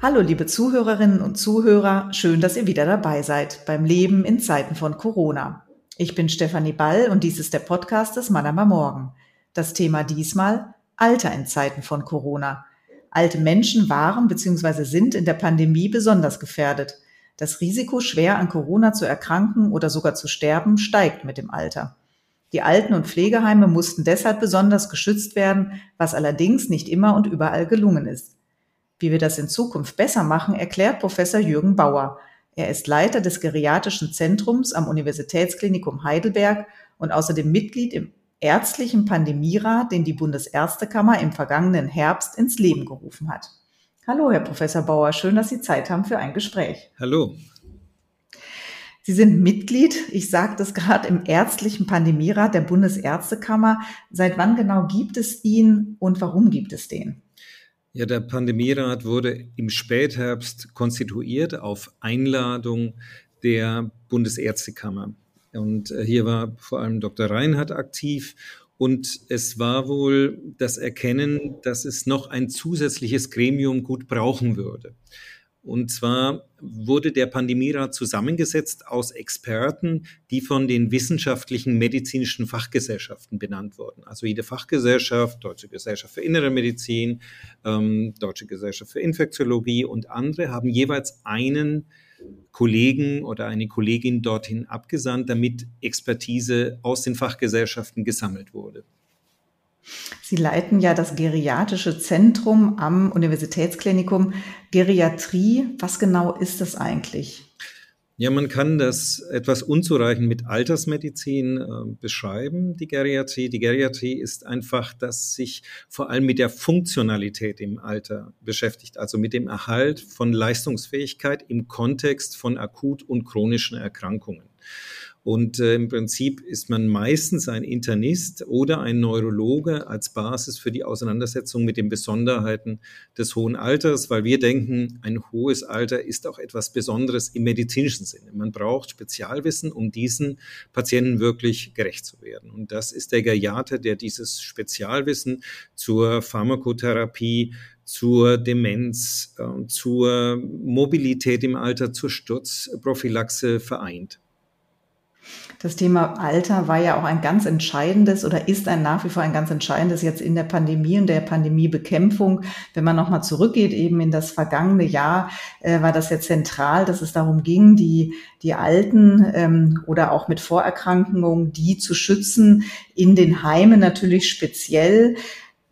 Hallo, liebe Zuhörerinnen und Zuhörer, schön, dass ihr wieder dabei seid beim Leben in Zeiten von Corona. Ich bin Stefanie Ball und dies ist der Podcast des Manama Morgen. Das Thema diesmal Alter in Zeiten von Corona. Alte Menschen waren bzw. sind in der Pandemie besonders gefährdet. Das Risiko, schwer an Corona zu erkranken oder sogar zu sterben, steigt mit dem Alter. Die Alten- und Pflegeheime mussten deshalb besonders geschützt werden, was allerdings nicht immer und überall gelungen ist. Wie wir das in Zukunft besser machen, erklärt Professor Jürgen Bauer. Er ist Leiter des Geriatrischen Zentrums am Universitätsklinikum Heidelberg und außerdem Mitglied im ärztlichen Pandemierat, den die Bundesärztekammer im vergangenen Herbst ins Leben gerufen hat. Hallo, Herr Professor Bauer, schön, dass Sie Zeit haben für ein Gespräch. Hallo. Sie sind Mitglied, ich sage das gerade, im ärztlichen Pandemierat der Bundesärztekammer. Seit wann genau gibt es ihn und warum gibt es den? Ja, der Pandemierat wurde im Spätherbst konstituiert auf Einladung der Bundesärztekammer. Und äh, hier war vor allem Dr. Reinhardt aktiv. Und es war wohl das Erkennen, dass es noch ein zusätzliches Gremium gut brauchen würde. Und zwar wurde der Pandemierat zusammengesetzt aus Experten, die von den wissenschaftlichen medizinischen Fachgesellschaften benannt wurden. Also jede Fachgesellschaft, Deutsche Gesellschaft für Innere Medizin, ähm, Deutsche Gesellschaft für Infektiologie und andere haben jeweils einen Kollegen oder eine Kollegin dorthin abgesandt, damit Expertise aus den Fachgesellschaften gesammelt wurde. Sie leiten ja das geriatrische Zentrum am Universitätsklinikum Geriatrie. Was genau ist das eigentlich? Ja, man kann das etwas unzureichend mit Altersmedizin äh, beschreiben, die Geriatrie. Die Geriatrie ist einfach, dass sich vor allem mit der Funktionalität im Alter beschäftigt, also mit dem Erhalt von Leistungsfähigkeit im Kontext von akut und chronischen Erkrankungen. Und äh, im Prinzip ist man meistens ein Internist oder ein Neurologe als Basis für die Auseinandersetzung mit den Besonderheiten des hohen Alters, weil wir denken, ein hohes Alter ist auch etwas Besonderes im medizinischen Sinne. Man braucht Spezialwissen, um diesen Patienten wirklich gerecht zu werden. Und das ist der Geriater, der dieses Spezialwissen zur Pharmakotherapie zur Demenz, äh, zur Mobilität im Alter, zur Sturzprophylaxe vereint. Das Thema Alter war ja auch ein ganz entscheidendes oder ist ein nach wie vor ein ganz entscheidendes jetzt in der Pandemie und der Pandemiebekämpfung. Wenn man nochmal zurückgeht, eben in das vergangene Jahr, äh, war das ja zentral, dass es darum ging, die, die Alten ähm, oder auch mit Vorerkrankungen, die zu schützen, in den Heimen natürlich speziell.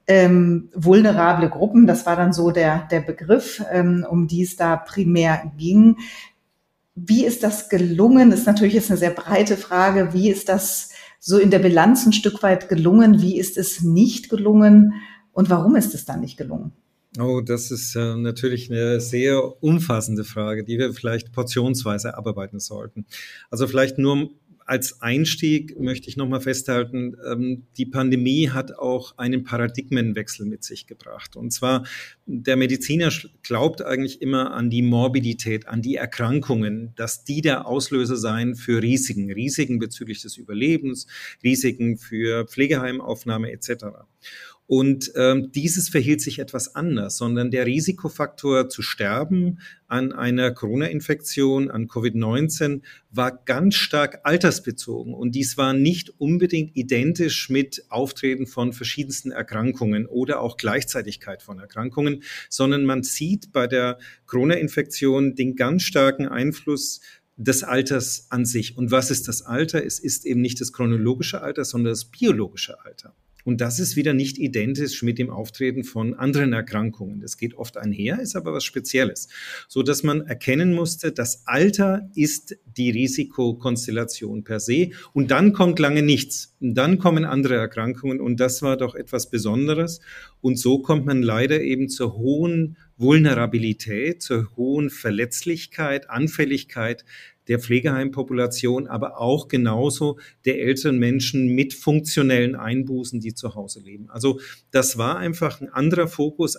Ähm, vulnerable Gruppen, das war dann so der, der Begriff, ähm, um die es da primär ging. Wie ist das gelungen? Das ist natürlich jetzt eine sehr breite Frage. Wie ist das so in der Bilanz ein Stück weit gelungen? Wie ist es nicht gelungen? Und warum ist es dann nicht gelungen? Oh, das ist äh, natürlich eine sehr umfassende Frage, die wir vielleicht portionsweise abarbeiten sollten. Also vielleicht nur als Einstieg möchte ich nochmal festhalten, ähm, die Pandemie hat auch einen Paradigmenwechsel mit sich gebracht. Und zwar, der Mediziner glaubt eigentlich immer an die Morbidität, an die Erkrankungen, dass die der Auslöser seien für Risiken, Risiken bezüglich des Überlebens, Risiken für Pflegeheimaufnahme etc. Und ähm, dieses verhielt sich etwas anders, sondern der Risikofaktor zu sterben an einer Corona-Infektion, an Covid-19, war ganz stark altersbezogen. Und dies war nicht unbedingt identisch mit Auftreten von verschiedensten Erkrankungen oder auch Gleichzeitigkeit von Erkrankungen, sondern man sieht bei der Corona-Infektion den ganz starken Einfluss des Alters an sich. Und was ist das Alter? Es ist eben nicht das chronologische Alter, sondern das biologische Alter. Und das ist wieder nicht identisch mit dem Auftreten von anderen Erkrankungen. Das geht oft einher, ist aber was Spezielles. So dass man erkennen musste, das Alter ist die Risikokonstellation per se. Und dann kommt lange nichts. Und dann kommen andere Erkrankungen. Und das war doch etwas Besonderes. Und so kommt man leider eben zur hohen Vulnerabilität, zur hohen Verletzlichkeit, Anfälligkeit der Pflegeheimpopulation, aber auch genauso der älteren Menschen mit funktionellen Einbußen, die zu Hause leben. Also das war einfach ein anderer Fokus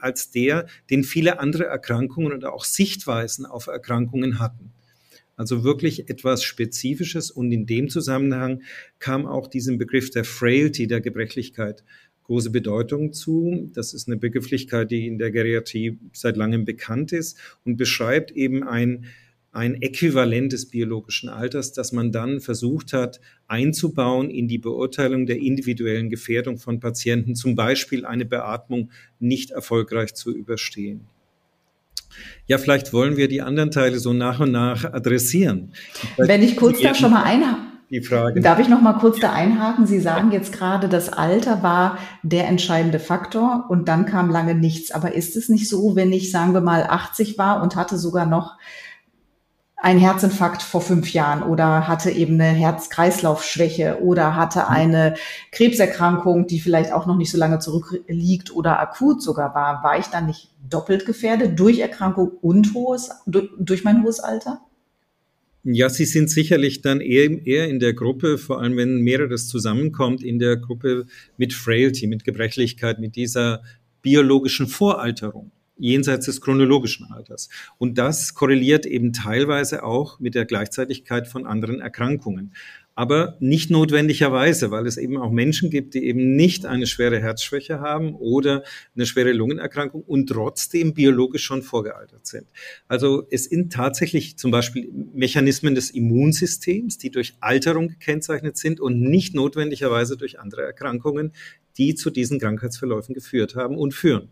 als der, den viele andere Erkrankungen oder auch Sichtweisen auf Erkrankungen hatten. Also wirklich etwas Spezifisches und in dem Zusammenhang kam auch diesen Begriff der Frailty, der Gebrechlichkeit große Bedeutung zu. Das ist eine Begrifflichkeit, die in der Geriatrie seit langem bekannt ist und beschreibt eben ein ein Äquivalent des biologischen Alters, das man dann versucht hat einzubauen in die Beurteilung der individuellen Gefährdung von Patienten, zum Beispiel eine Beatmung nicht erfolgreich zu überstehen. Ja, vielleicht wollen wir die anderen Teile so nach und nach adressieren. Wenn ich kurz da schon mal einhaken die Frage. Darf ich noch mal kurz da einhaken? Sie sagen jetzt gerade, das Alter war der entscheidende Faktor und dann kam lange nichts. Aber ist es nicht so, wenn ich, sagen wir mal, 80 war und hatte sogar noch ein Herzinfarkt vor fünf Jahren oder hatte eben eine Herz-Kreislauf-Schwäche oder hatte mhm. eine Krebserkrankung, die vielleicht auch noch nicht so lange zurückliegt oder akut sogar war, war ich dann nicht doppelt gefährdet durch Erkrankung und hohes, durch mein hohes Alter? Ja, Sie sind sicherlich dann eher, eher in der Gruppe, vor allem wenn mehreres zusammenkommt, in der Gruppe mit Frailty, mit Gebrechlichkeit, mit dieser biologischen Voralterung jenseits des chronologischen Alters. Und das korreliert eben teilweise auch mit der Gleichzeitigkeit von anderen Erkrankungen. Aber nicht notwendigerweise, weil es eben auch Menschen gibt, die eben nicht eine schwere Herzschwäche haben oder eine schwere Lungenerkrankung und trotzdem biologisch schon vorgealtert sind. Also es sind tatsächlich zum Beispiel Mechanismen des Immunsystems, die durch Alterung gekennzeichnet sind und nicht notwendigerweise durch andere Erkrankungen, die zu diesen Krankheitsverläufen geführt haben und führen.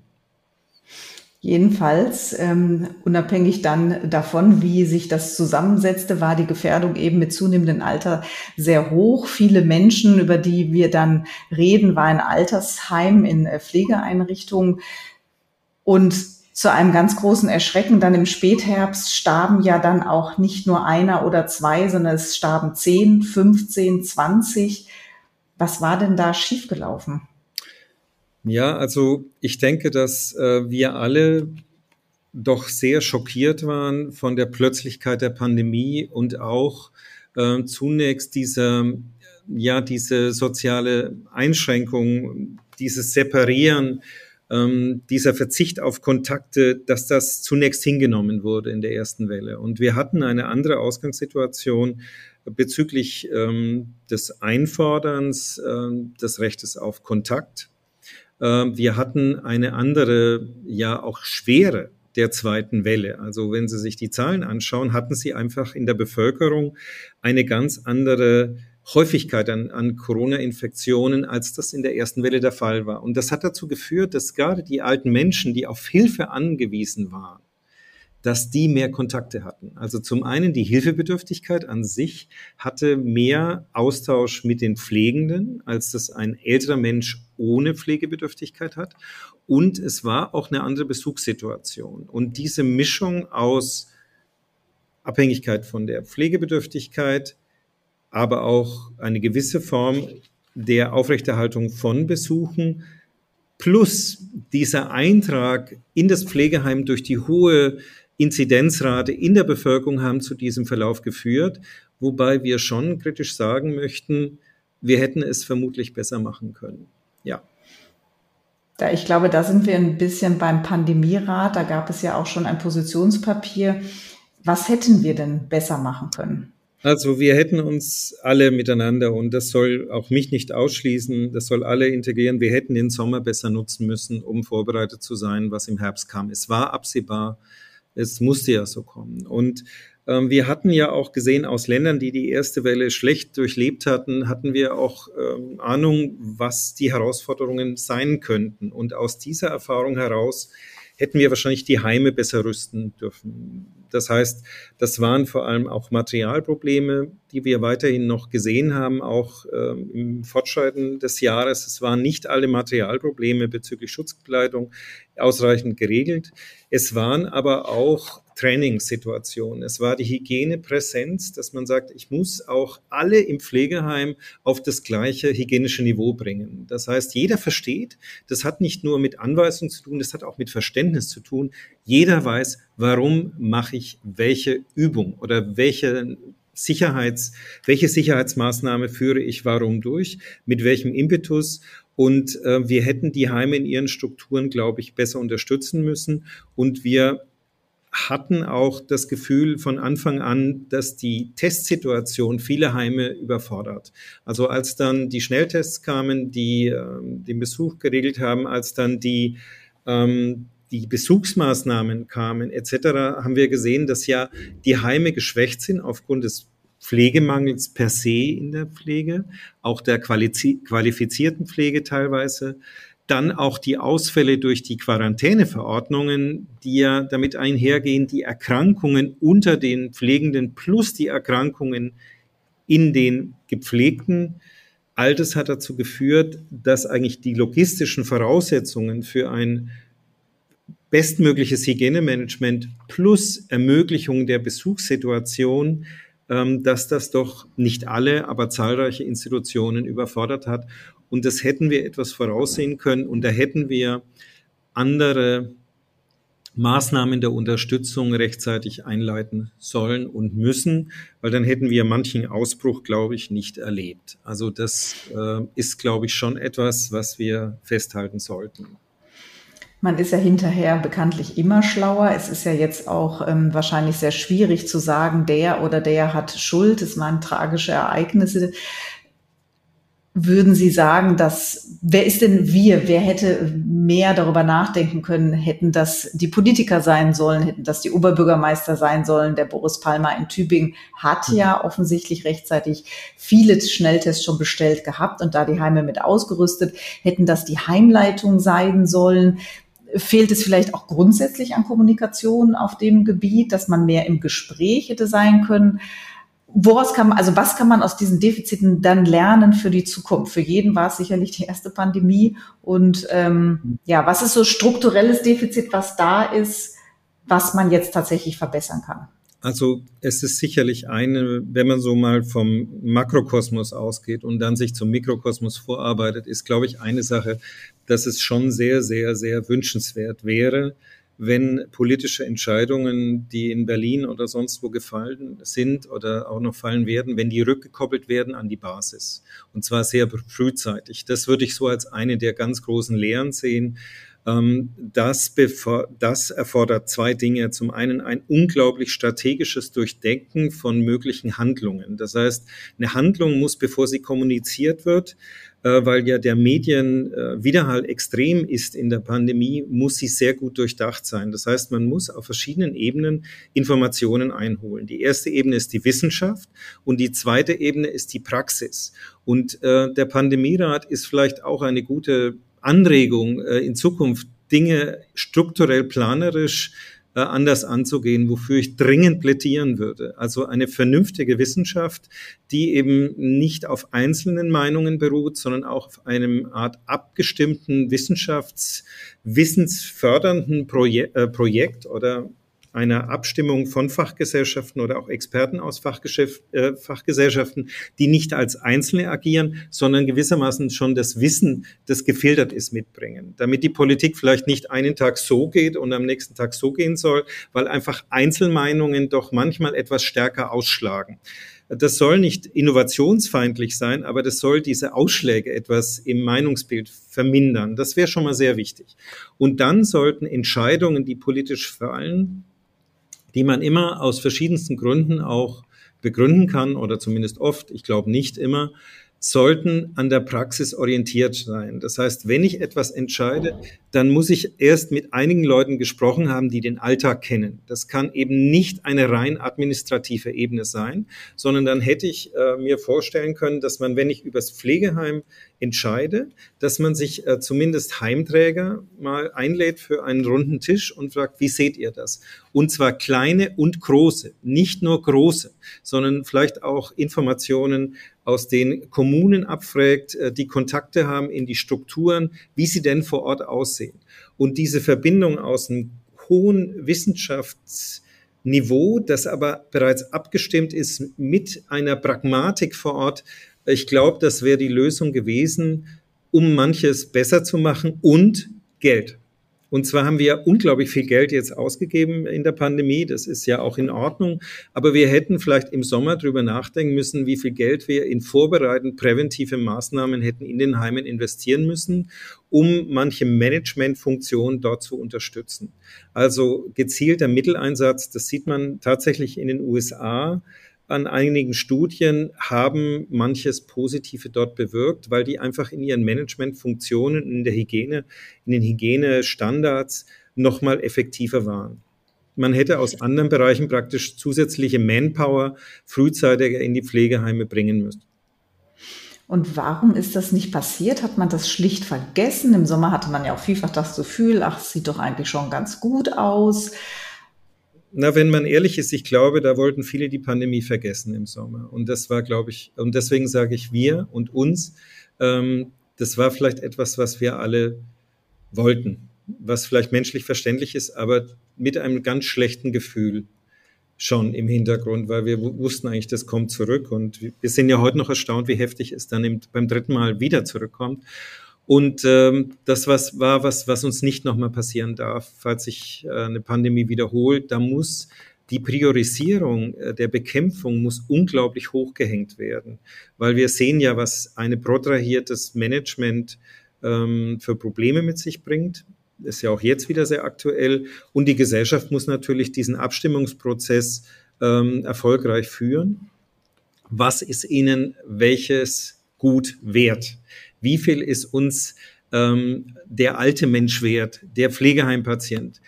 Jedenfalls, ähm, unabhängig dann davon, wie sich das zusammensetzte, war die Gefährdung eben mit zunehmendem Alter sehr hoch. Viele Menschen, über die wir dann reden, waren in Altersheim, in äh, Pflegeeinrichtungen. Und zu einem ganz großen Erschrecken dann im Spätherbst starben ja dann auch nicht nur einer oder zwei, sondern es starben zehn, 15, 20. Was war denn da schiefgelaufen? Ja, also ich denke, dass äh, wir alle doch sehr schockiert waren von der Plötzlichkeit der Pandemie und auch äh, zunächst diese, ja, diese soziale Einschränkung, dieses Separieren, ähm, dieser Verzicht auf Kontakte, dass das zunächst hingenommen wurde in der ersten Welle. Und wir hatten eine andere Ausgangssituation bezüglich ähm, des Einforderns äh, des Rechtes auf Kontakt ähm, wir hatten eine andere, ja auch schwere der zweiten Welle. Also wenn Sie sich die Zahlen anschauen, hatten Sie einfach in der Bevölkerung eine ganz andere Häufigkeit an, an Corona-Infektionen, als das in der ersten Welle der Fall war. Und das hat dazu geführt, dass gerade die alten Menschen, die auf Hilfe angewiesen waren, dass die mehr Kontakte hatten. Also zum einen die Hilfebedürftigkeit an sich hatte mehr Austausch mit den Pflegenden, als das ein älterer Mensch ohne Pflegebedürftigkeit hat. Und es war auch eine andere Bezugssituation. Und diese Mischung aus Abhängigkeit von der Pflegebedürftigkeit, aber auch eine gewisse Form der Aufrechterhaltung von Besuchen, plus dieser Eintrag in das Pflegeheim durch die hohe Inzidenzrate in der Bevölkerung haben zu diesem Verlauf geführt, wobei wir schon kritisch sagen möchten, wir hätten es vermutlich besser machen können. Ja. Da, ich glaube, da sind wir ein bisschen beim Pandemierat. Da gab es ja auch schon ein Positionspapier. Was hätten wir denn besser machen können? Also wir hätten uns alle miteinander, und das soll auch mich nicht ausschließen, das soll alle integrieren, wir hätten den Sommer besser nutzen müssen, um vorbereitet zu sein, was im Herbst kam. Es war absehbar, es musste ja so kommen. Und ähm, wir hatten ja auch gesehen, aus Ländern, die die erste Welle schlecht durchlebt hatten, hatten wir auch ähm, Ahnung, was die Herausforderungen sein könnten. Und aus dieser Erfahrung heraus hätten wir wahrscheinlich die Heime besser rüsten dürfen. Das heißt, das waren vor allem auch Materialprobleme, die wir weiterhin noch gesehen haben, auch ähm, im Fortschreiten des Jahres. Es waren nicht alle Materialprobleme bezüglich Schutzkleidung ausreichend geregelt. Es waren aber auch Trainingssituation. Es war die Hygienepräsenz, dass man sagt, ich muss auch alle im Pflegeheim auf das gleiche hygienische Niveau bringen. Das heißt, jeder versteht, das hat nicht nur mit Anweisung zu tun, das hat auch mit Verständnis zu tun. Jeder weiß, warum mache ich welche Übung oder welche Sicherheits, welche Sicherheitsmaßnahme führe ich warum durch, mit welchem Impetus und äh, wir hätten die Heime in ihren Strukturen, glaube ich, besser unterstützen müssen. Und wir hatten auch das Gefühl von Anfang an, dass die Testsituation viele Heime überfordert. Also als dann die Schnelltests kamen, die äh, den Besuch geregelt haben, als dann die ähm, die Besuchsmaßnahmen kamen etc., haben wir gesehen, dass ja die Heime geschwächt sind aufgrund des Pflegemangels per se in der Pflege, auch der qualifizierten Pflege teilweise, dann auch die Ausfälle durch die Quarantäneverordnungen, die ja damit einhergehen, die Erkrankungen unter den Pflegenden plus die Erkrankungen in den Gepflegten. All das hat dazu geführt, dass eigentlich die logistischen Voraussetzungen für ein bestmögliches Hygienemanagement plus Ermöglichung der Besuchssituation, ähm, dass das doch nicht alle, aber zahlreiche Institutionen überfordert hat. Und das hätten wir etwas voraussehen können und da hätten wir andere Maßnahmen der Unterstützung rechtzeitig einleiten sollen und müssen, weil dann hätten wir manchen Ausbruch, glaube ich, nicht erlebt. Also das äh, ist, glaube ich, schon etwas, was wir festhalten sollten. Man ist ja hinterher bekanntlich immer schlauer. Es ist ja jetzt auch ähm, wahrscheinlich sehr schwierig zu sagen, der oder der hat Schuld. Es waren tragische Ereignisse würden Sie sagen, dass wer ist denn wir? Wer hätte mehr darüber nachdenken können? Hätten das die Politiker sein sollen? Hätten das die Oberbürgermeister sein sollen? Der Boris Palmer in Tübingen hat mhm. ja offensichtlich rechtzeitig viele Schnelltests schon bestellt gehabt und da die Heime mit ausgerüstet. Hätten das die Heimleitung sein sollen? Fehlt es vielleicht auch grundsätzlich an Kommunikation auf dem Gebiet, dass man mehr im Gespräch hätte sein können? Woraus kann man, also was kann man aus diesen Defiziten dann lernen für die Zukunft? Für jeden war es sicherlich die erste Pandemie. Und ähm, ja, was ist so strukturelles Defizit, was da ist, was man jetzt tatsächlich verbessern kann? Also es ist sicherlich eine, wenn man so mal vom Makrokosmos ausgeht und dann sich zum Mikrokosmos vorarbeitet, ist, glaube ich, eine Sache, dass es schon sehr, sehr, sehr wünschenswert wäre, wenn politische Entscheidungen, die in Berlin oder sonst wo gefallen sind oder auch noch fallen werden, wenn die rückgekoppelt werden an die Basis. Und zwar sehr frühzeitig. Das würde ich so als eine der ganz großen Lehren sehen. Ähm, das, das erfordert zwei Dinge. Zum einen ein unglaublich strategisches Durchdenken von möglichen Handlungen. Das heißt, eine Handlung muss, bevor sie kommuniziert wird, äh, weil ja der Medienwiderhall äh, extrem ist in der Pandemie, muss sie sehr gut durchdacht sein. Das heißt, man muss auf verschiedenen Ebenen Informationen einholen. Die erste Ebene ist die Wissenschaft und die zweite Ebene ist die Praxis. Und äh, der Pandemierat ist vielleicht auch eine gute Anregung, äh, in Zukunft Dinge strukturell planerisch äh, anders anzugehen, wofür ich dringend plädieren würde. Also eine vernünftige Wissenschaft, die eben nicht auf einzelnen Meinungen beruht, sondern auch auf einem Art abgestimmten Wissenschafts-, wissensfördernden Projek äh, Projekt oder einer Abstimmung von Fachgesellschaften oder auch Experten aus äh, Fachgesellschaften, die nicht als Einzelne agieren, sondern gewissermaßen schon das Wissen, das gefiltert ist, mitbringen. Damit die Politik vielleicht nicht einen Tag so geht und am nächsten Tag so gehen soll, weil einfach Einzelmeinungen doch manchmal etwas stärker ausschlagen. Das soll nicht innovationsfeindlich sein, aber das soll diese Ausschläge etwas im Meinungsbild vermindern. Das wäre schon mal sehr wichtig. Und dann sollten Entscheidungen, die politisch fallen, die man immer aus verschiedensten Gründen auch begründen kann oder zumindest oft, ich glaube nicht immer, sollten an der Praxis orientiert sein. Das heißt, wenn ich etwas entscheide, dann muss ich erst mit einigen Leuten gesprochen haben, die den Alltag kennen. Das kann eben nicht eine rein administrative Ebene sein, sondern dann hätte ich äh, mir vorstellen können, dass man, wenn ich übers Pflegeheim entscheide, dass man sich äh, zumindest Heimträger mal einlädt für einen runden Tisch und fragt, wie seht ihr das? Und zwar kleine und große, nicht nur große, sondern vielleicht auch Informationen aus den Kommunen abfragt, äh, die Kontakte haben in die Strukturen, wie sie denn vor Ort aussehen. Und diese Verbindung aus einem hohen Wissenschaftsniveau, das aber bereits abgestimmt ist mit einer Pragmatik vor Ort, ich glaube, das wäre die Lösung gewesen, um manches besser zu machen und Geld. Und zwar haben wir unglaublich viel Geld jetzt ausgegeben in der Pandemie. Das ist ja auch in Ordnung. Aber wir hätten vielleicht im Sommer drüber nachdenken müssen, wie viel Geld wir in vorbereitend präventive Maßnahmen hätten in den Heimen investieren müssen, um manche Managementfunktionen dort zu unterstützen. Also gezielter Mitteleinsatz, das sieht man tatsächlich in den USA an einigen Studien haben manches Positive dort bewirkt, weil die einfach in ihren Managementfunktionen, in der Hygiene, in den Hygienestandards nochmal effektiver waren. Man hätte aus anderen Bereichen praktisch zusätzliche Manpower frühzeitiger in die Pflegeheime bringen müssen. Und warum ist das nicht passiert? Hat man das schlicht vergessen? Im Sommer hatte man ja auch vielfach das Gefühl, ach, sieht doch eigentlich schon ganz gut aus. Na, wenn man ehrlich ist, ich glaube, da wollten viele die Pandemie vergessen im Sommer. Und das war, glaube ich, und deswegen sage ich wir und uns, ähm, das war vielleicht etwas, was wir alle wollten, was vielleicht menschlich verständlich ist, aber mit einem ganz schlechten Gefühl schon im Hintergrund, weil wir wussten eigentlich, das kommt zurück. Und wir sind ja heute noch erstaunt, wie heftig es dann beim dritten Mal wieder zurückkommt. Und ähm, das was war was, was uns nicht nochmal passieren darf, falls sich äh, eine Pandemie wiederholt. Da muss die Priorisierung äh, der Bekämpfung muss unglaublich hochgehängt werden, weil wir sehen ja, was eine protrahiertes Management ähm, für Probleme mit sich bringt. Ist ja auch jetzt wieder sehr aktuell. Und die Gesellschaft muss natürlich diesen Abstimmungsprozess ähm, erfolgreich führen. Was ist ihnen welches Gut wert? Wie viel ist uns ähm, der alte Mensch wert, der Pflegeheimpatient?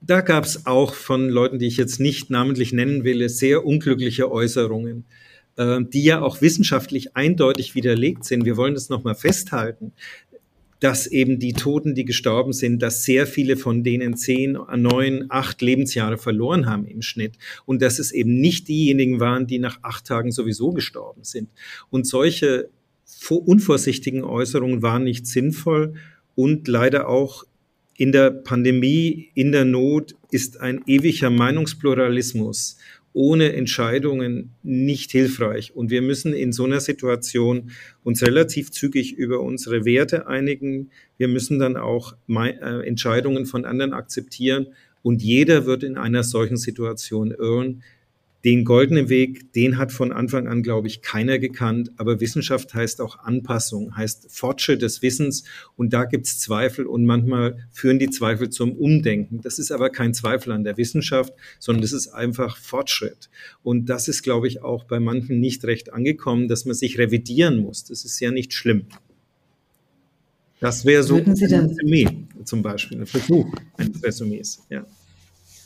Da gab es auch von Leuten, die ich jetzt nicht namentlich nennen will, sehr unglückliche Äußerungen, äh, die ja auch wissenschaftlich eindeutig widerlegt sind. Wir wollen das nochmal festhalten dass eben die Toten, die gestorben sind, dass sehr viele von denen zehn, neun, acht Lebensjahre verloren haben im Schnitt und dass es eben nicht diejenigen waren, die nach acht Tagen sowieso gestorben sind. Und solche unvorsichtigen Äußerungen waren nicht sinnvoll und leider auch in der Pandemie, in der Not ist ein ewiger Meinungspluralismus ohne Entscheidungen nicht hilfreich. Und wir müssen in so einer Situation uns relativ zügig über unsere Werte einigen. Wir müssen dann auch äh, Entscheidungen von anderen akzeptieren. Und jeder wird in einer solchen Situation irren. Den goldenen Weg, den hat von Anfang an, glaube ich, keiner gekannt. Aber Wissenschaft heißt auch Anpassung, heißt Fortschritt des Wissens. Und da gibt es Zweifel und manchmal führen die Zweifel zum Umdenken. Das ist aber kein Zweifel an der Wissenschaft, sondern das ist einfach Fortschritt. Und das ist, glaube ich, auch bei manchen nicht recht angekommen, dass man sich revidieren muss. Das ist ja nicht schlimm. Das wäre so ein Resümee zum Beispiel, ein Versuch eines Resümees. Ja.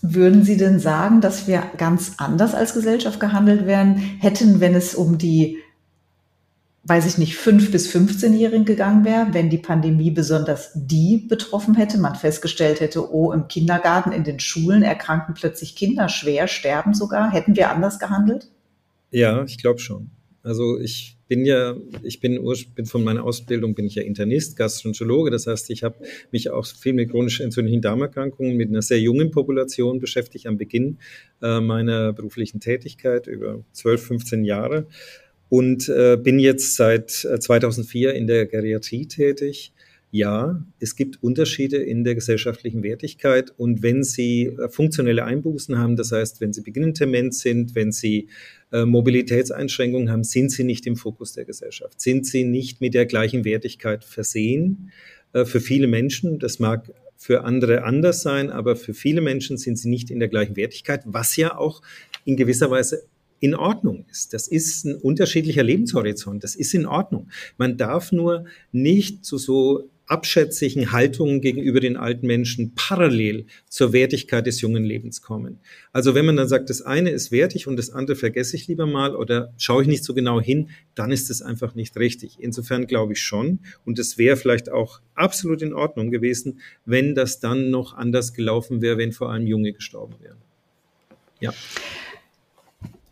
Würden Sie denn sagen, dass wir ganz anders als Gesellschaft gehandelt werden hätten, wenn es um die, weiß ich nicht, 5- bis 15-Jährigen gegangen wäre, wenn die Pandemie besonders die betroffen hätte, man festgestellt hätte, oh, im Kindergarten, in den Schulen erkranken plötzlich Kinder schwer, sterben sogar, hätten wir anders gehandelt? Ja, ich glaube schon. Also ich bin ja, ich bin, bin von meiner Ausbildung bin ich ja Internist, Gastroenterologe. Das heißt, ich habe mich auch viel mit chronischen entzündlichen Darmerkrankungen mit einer sehr jungen Population beschäftigt am Beginn äh, meiner beruflichen Tätigkeit über 12, 15 Jahre. Und äh, bin jetzt seit 2004 äh, in der Geriatrie tätig. Ja, es gibt Unterschiede in der gesellschaftlichen Wertigkeit. Und wenn Sie äh, funktionelle Einbußen haben, das heißt, wenn Sie beginnend dement sind, wenn Sie äh, Mobilitätseinschränkungen haben, sind Sie nicht im Fokus der Gesellschaft, sind Sie nicht mit der gleichen Wertigkeit versehen. Äh, für viele Menschen, das mag für andere anders sein, aber für viele Menschen sind sie nicht in der gleichen Wertigkeit, was ja auch in gewisser Weise in Ordnung ist. Das ist ein unterschiedlicher Lebenshorizont. Das ist in Ordnung. Man darf nur nicht zu so abschätzigen Haltungen gegenüber den alten Menschen parallel zur Wertigkeit des jungen Lebens kommen. Also wenn man dann sagt, das eine ist wertig und das andere vergesse ich lieber mal oder schaue ich nicht so genau hin, dann ist es einfach nicht richtig. Insofern glaube ich schon und es wäre vielleicht auch absolut in Ordnung gewesen, wenn das dann noch anders gelaufen wäre, wenn vor allem Junge gestorben wären. Ja.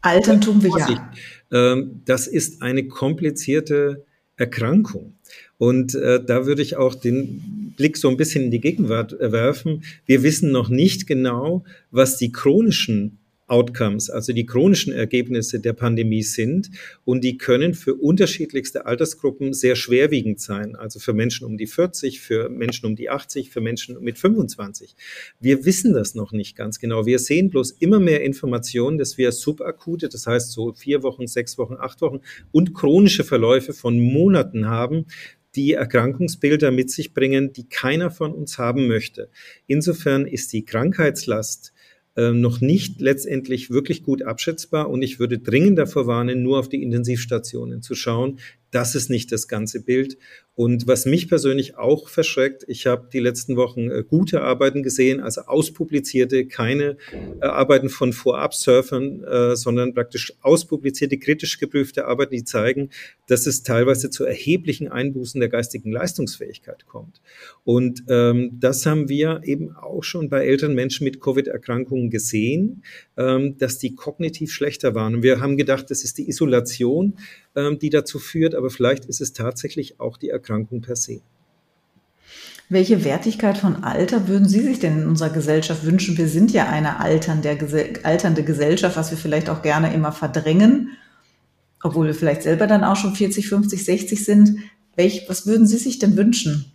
Altern tun wir ja. Ähm, das ist eine komplizierte Erkrankung. Und äh, da würde ich auch den Blick so ein bisschen in die Gegenwart werfen. Wir wissen noch nicht genau, was die chronischen Outcomes, also die chronischen Ergebnisse der Pandemie sind. Und die können für unterschiedlichste Altersgruppen sehr schwerwiegend sein. Also für Menschen um die 40, für Menschen um die 80, für Menschen mit 25. Wir wissen das noch nicht ganz genau. Wir sehen bloß immer mehr Informationen, dass wir subakute, das heißt so vier Wochen, sechs Wochen, acht Wochen und chronische Verläufe von Monaten haben, die Erkrankungsbilder mit sich bringen, die keiner von uns haben möchte. Insofern ist die Krankheitslast äh, noch nicht letztendlich wirklich gut abschätzbar und ich würde dringend davor warnen, nur auf die Intensivstationen zu schauen. Das ist nicht das ganze Bild. Und was mich persönlich auch verschreckt, ich habe die letzten Wochen äh, gute Arbeiten gesehen, also auspublizierte, keine äh, Arbeiten von Vorab-Surfern, äh, sondern praktisch auspublizierte, kritisch geprüfte Arbeiten, die zeigen, dass es teilweise zu erheblichen Einbußen der geistigen Leistungsfähigkeit kommt. Und ähm, das haben wir eben auch schon bei älteren Menschen mit Covid-Erkrankungen gesehen, ähm, dass die kognitiv schlechter waren. Und wir haben gedacht, das ist die Isolation, die dazu führt, aber vielleicht ist es tatsächlich auch die Erkrankung per se. Welche Wertigkeit von Alter würden Sie sich denn in unserer Gesellschaft wünschen? Wir sind ja eine alternde, alternde Gesellschaft, was wir vielleicht auch gerne immer verdrängen, obwohl wir vielleicht selber dann auch schon 40, 50, 60 sind. Welch, was würden Sie sich denn wünschen?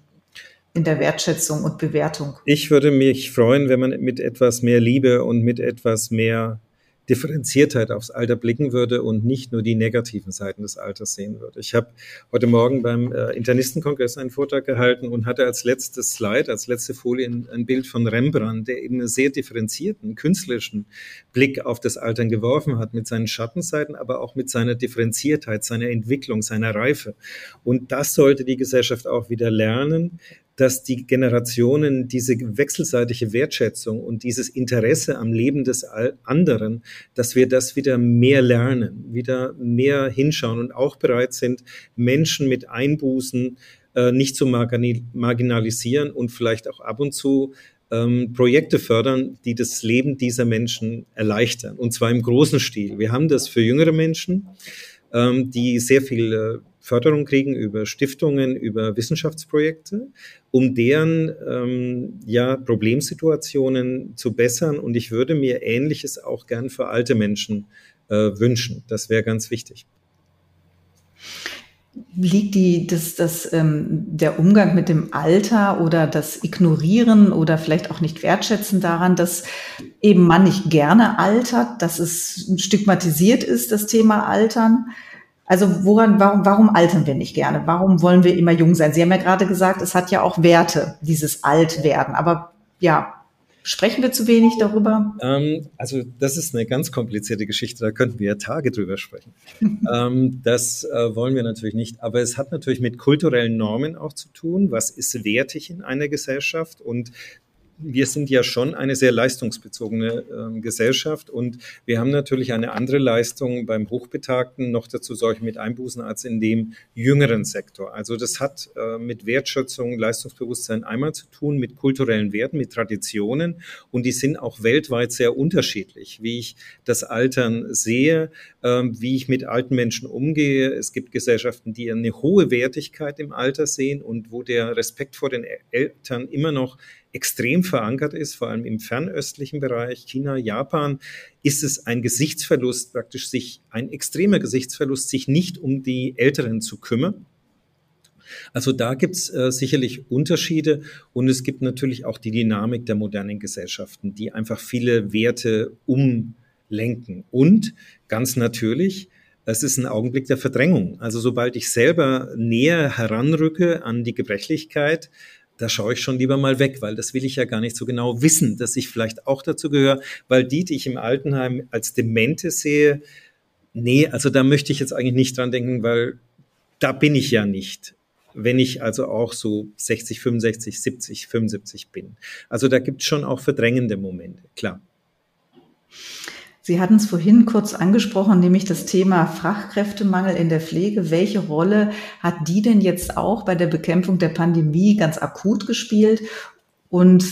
in der Wertschätzung und Bewertung. Ich würde mich freuen, wenn man mit etwas mehr Liebe und mit etwas mehr Differenziertheit aufs Alter blicken würde und nicht nur die negativen Seiten des Alters sehen würde. Ich habe heute Morgen beim äh, Internistenkongress einen Vortrag gehalten und hatte als letztes Slide, als letzte Folie ein, ein Bild von Rembrandt, der eben einen sehr differenzierten, künstlerischen Blick auf das Altern geworfen hat, mit seinen Schattenseiten, aber auch mit seiner Differenziertheit, seiner Entwicklung, seiner Reife. Und das sollte die Gesellschaft auch wieder lernen, dass die Generationen diese wechselseitige Wertschätzung und dieses Interesse am Leben des anderen, dass wir das wieder mehr lernen, wieder mehr hinschauen und auch bereit sind, Menschen mit Einbußen äh, nicht zu marginalisieren und vielleicht auch ab und zu ähm, Projekte fördern, die das Leben dieser Menschen erleichtern. Und zwar im großen Stil. Wir haben das für jüngere Menschen, ähm, die sehr viel äh, Förderung kriegen über Stiftungen, über Wissenschaftsprojekte, um deren ähm, ja, Problemsituationen zu bessern. Und ich würde mir Ähnliches auch gern für alte Menschen äh, wünschen. Das wäre ganz wichtig. Liegt die, das, das, ähm, der Umgang mit dem Alter oder das Ignorieren oder vielleicht auch nicht wertschätzen daran, dass eben man nicht gerne altert, dass es stigmatisiert ist, das Thema Altern? Also woran, warum, warum altern wir nicht gerne? Warum wollen wir immer jung sein? Sie haben ja gerade gesagt, es hat ja auch Werte, dieses Altwerden. Aber ja, sprechen wir zu wenig darüber? Ähm, also das ist eine ganz komplizierte Geschichte, da könnten wir ja Tage drüber sprechen. ähm, das äh, wollen wir natürlich nicht, aber es hat natürlich mit kulturellen Normen auch zu tun. Was ist wertig in einer Gesellschaft? Und wir sind ja schon eine sehr leistungsbezogene äh, Gesellschaft und wir haben natürlich eine andere Leistung beim Hochbetagten, noch dazu solche mit Einbußen als in dem jüngeren Sektor. Also das hat äh, mit Wertschätzung, Leistungsbewusstsein einmal zu tun, mit kulturellen Werten, mit Traditionen und die sind auch weltweit sehr unterschiedlich, wie ich das Altern sehe, wie ich mit alten Menschen umgehe. Es gibt Gesellschaften, die eine hohe Wertigkeit im Alter sehen und wo der Respekt vor den Eltern immer noch extrem verankert ist, vor allem im fernöstlichen Bereich, China, Japan, ist es ein Gesichtsverlust, praktisch sich, ein extremer Gesichtsverlust, sich nicht um die Älteren zu kümmern. Also da gibt es äh, sicherlich Unterschiede und es gibt natürlich auch die Dynamik der modernen Gesellschaften, die einfach viele Werte umlenken. Und ganz natürlich, es ist ein Augenblick der Verdrängung. Also sobald ich selber näher heranrücke an die Gebrechlichkeit, da schaue ich schon lieber mal weg, weil das will ich ja gar nicht so genau wissen, dass ich vielleicht auch dazu gehöre, weil die, die ich im Altenheim als Demente sehe, nee, also da möchte ich jetzt eigentlich nicht dran denken, weil da bin ich ja nicht wenn ich also auch so 60, 65, 70, 75 bin. Also da gibt es schon auch verdrängende Momente, klar. Sie hatten es vorhin kurz angesprochen, nämlich das Thema Fachkräftemangel in der Pflege. Welche Rolle hat die denn jetzt auch bei der Bekämpfung der Pandemie ganz akut gespielt? Und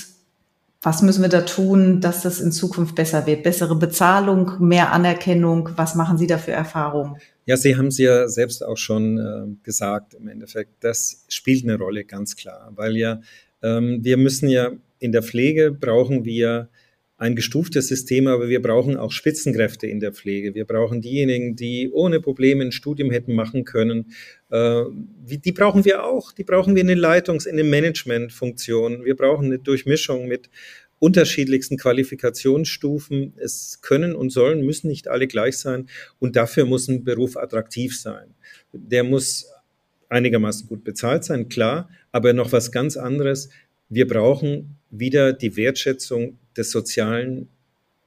was müssen wir da tun, dass das in Zukunft besser wird? Bessere Bezahlung, mehr Anerkennung? Was machen Sie da für Erfahrungen? Ja, Sie haben es ja selbst auch schon äh, gesagt im Endeffekt. Das spielt eine Rolle, ganz klar, weil ja ähm, wir müssen ja in der Pflege brauchen wir ein gestuftes System, aber wir brauchen auch Spitzenkräfte in der Pflege. Wir brauchen diejenigen, die ohne Probleme ein Studium hätten machen können. Äh, die brauchen wir auch. Die brauchen wir in den Leitungs-, in den Managementfunktionen. Wir brauchen eine Durchmischung mit unterschiedlichsten Qualifikationsstufen. Es können und sollen, müssen nicht alle gleich sein. Und dafür muss ein Beruf attraktiv sein. Der muss einigermaßen gut bezahlt sein, klar, aber noch was ganz anderes. Wir brauchen wieder die Wertschätzung des sozialen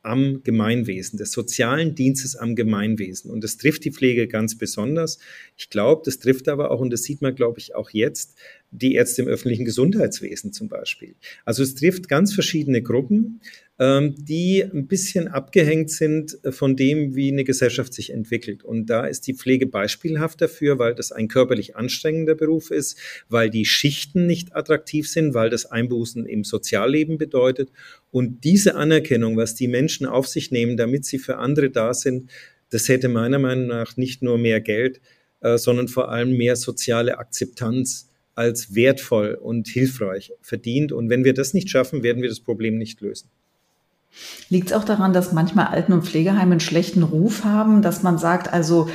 am Gemeinwesen, des sozialen Dienstes am Gemeinwesen. Und das trifft die Pflege ganz besonders. Ich glaube, das trifft aber auch, und das sieht man, glaube ich, auch jetzt, die Ärzte im öffentlichen Gesundheitswesen zum Beispiel. Also es trifft ganz verschiedene Gruppen, ähm, die ein bisschen abgehängt sind von dem, wie eine Gesellschaft sich entwickelt. Und da ist die Pflege beispielhaft dafür, weil das ein körperlich anstrengender Beruf ist, weil die Schichten nicht attraktiv sind, weil das Einbußen im Sozialleben bedeutet. Und diese Anerkennung, was die Menschen auf sich nehmen, damit sie für andere da sind, das hätte meiner Meinung nach nicht nur mehr Geld, äh, sondern vor allem mehr soziale Akzeptanz als wertvoll und hilfreich verdient. Und wenn wir das nicht schaffen, werden wir das Problem nicht lösen. Liegt es auch daran, dass manchmal Alten- und Pflegeheime einen schlechten Ruf haben, dass man sagt, also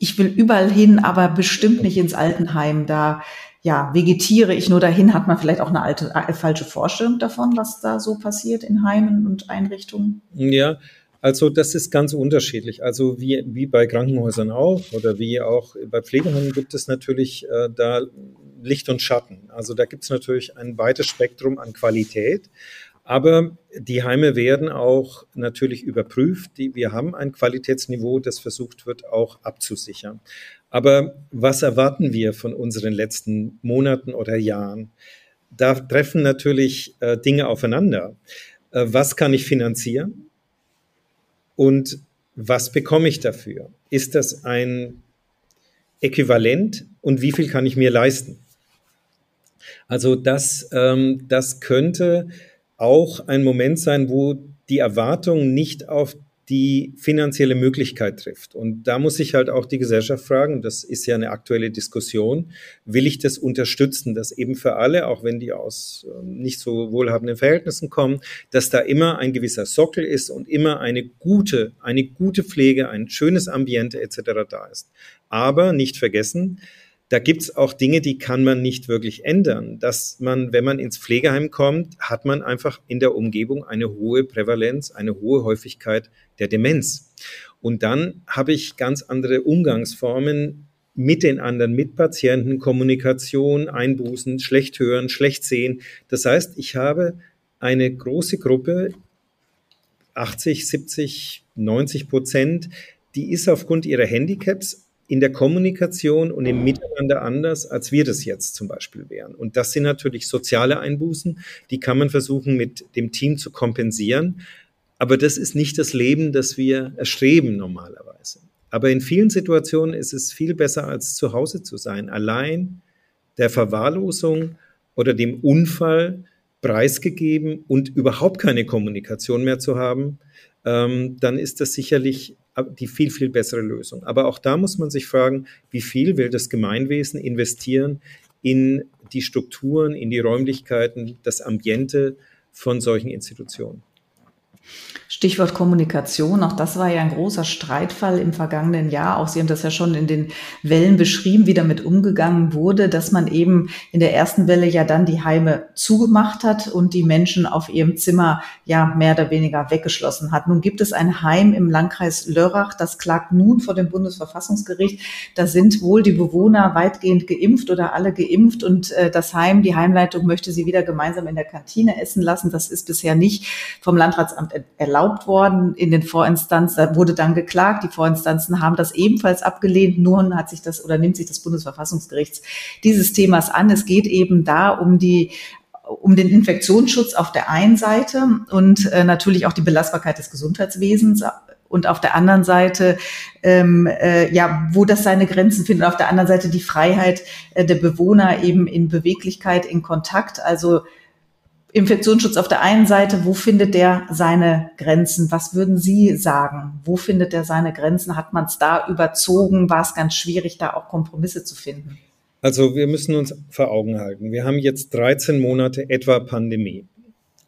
ich will überall hin, aber bestimmt nicht ins Altenheim. Da ja, vegetiere ich nur dahin, hat man vielleicht auch eine alte, äh, falsche Vorstellung davon, was da so passiert in Heimen und Einrichtungen? Ja, also das ist ganz unterschiedlich. Also wie, wie bei Krankenhäusern auch oder wie auch bei Pflegeheimen gibt es natürlich äh, da Licht und Schatten. Also da gibt es natürlich ein weites Spektrum an Qualität. Aber die Heime werden auch natürlich überprüft. Die, wir haben ein Qualitätsniveau, das versucht wird, auch abzusichern. Aber was erwarten wir von unseren letzten Monaten oder Jahren? Da treffen natürlich äh, Dinge aufeinander. Äh, was kann ich finanzieren? Und was bekomme ich dafür? Ist das ein Äquivalent und wie viel kann ich mir leisten? Also das, ähm, das könnte auch ein Moment sein, wo die Erwartung nicht auf die finanzielle Möglichkeit trifft. Und da muss sich halt auch die Gesellschaft fragen, das ist ja eine aktuelle Diskussion, will ich das unterstützen, dass eben für alle, auch wenn die aus ähm, nicht so wohlhabenden Verhältnissen kommen, dass da immer ein gewisser Sockel ist und immer eine gute, eine gute Pflege, ein schönes Ambiente etc. da ist. Aber nicht vergessen, da gibt's auch Dinge, die kann man nicht wirklich ändern. Dass man, wenn man ins Pflegeheim kommt, hat man einfach in der Umgebung eine hohe Prävalenz, eine hohe Häufigkeit der Demenz. Und dann habe ich ganz andere Umgangsformen mit den anderen Mitpatienten, Kommunikation, Einbußen, schlecht hören, schlecht sehen. Das heißt, ich habe eine große Gruppe, 80, 70, 90 Prozent, die ist aufgrund ihrer Handicaps in der Kommunikation und im Miteinander anders, als wir das jetzt zum Beispiel wären. Und das sind natürlich soziale Einbußen, die kann man versuchen mit dem Team zu kompensieren. Aber das ist nicht das Leben, das wir erstreben normalerweise. Aber in vielen Situationen ist es viel besser, als zu Hause zu sein. Allein der Verwahrlosung oder dem Unfall preisgegeben und überhaupt keine Kommunikation mehr zu haben, ähm, dann ist das sicherlich die viel, viel bessere Lösung. Aber auch da muss man sich fragen, wie viel will das Gemeinwesen investieren in die Strukturen, in die Räumlichkeiten, das Ambiente von solchen Institutionen. Stichwort Kommunikation, auch das war ja ein großer Streitfall im vergangenen Jahr. Auch Sie haben das ja schon in den Wellen beschrieben, wie damit umgegangen wurde, dass man eben in der ersten Welle ja dann die Heime zugemacht hat und die Menschen auf ihrem Zimmer ja mehr oder weniger weggeschlossen hat. Nun gibt es ein Heim im Landkreis Lörrach, das klagt nun vor dem Bundesverfassungsgericht. Da sind wohl die Bewohner weitgehend geimpft oder alle geimpft und äh, das Heim, die Heimleitung möchte sie wieder gemeinsam in der Kantine essen lassen. Das ist bisher nicht vom Landratsamt erlaubt erlaubt worden. In den Vorinstanzen wurde dann geklagt. Die Vorinstanzen haben das ebenfalls abgelehnt. Nun hat sich das oder nimmt sich das Bundesverfassungsgericht dieses Themas an. Es geht eben da um die um den Infektionsschutz auf der einen Seite und äh, natürlich auch die Belastbarkeit des Gesundheitswesens und auf der anderen Seite, ähm, äh, ja, wo das seine Grenzen findet. auf der anderen Seite die Freiheit äh, der Bewohner eben in Beweglichkeit, in Kontakt. Also Infektionsschutz auf der einen Seite, wo findet der seine Grenzen? Was würden Sie sagen? Wo findet er seine Grenzen? Hat man es da überzogen? War es ganz schwierig, da auch Kompromisse zu finden? Also wir müssen uns vor Augen halten. Wir haben jetzt 13 Monate etwa Pandemie.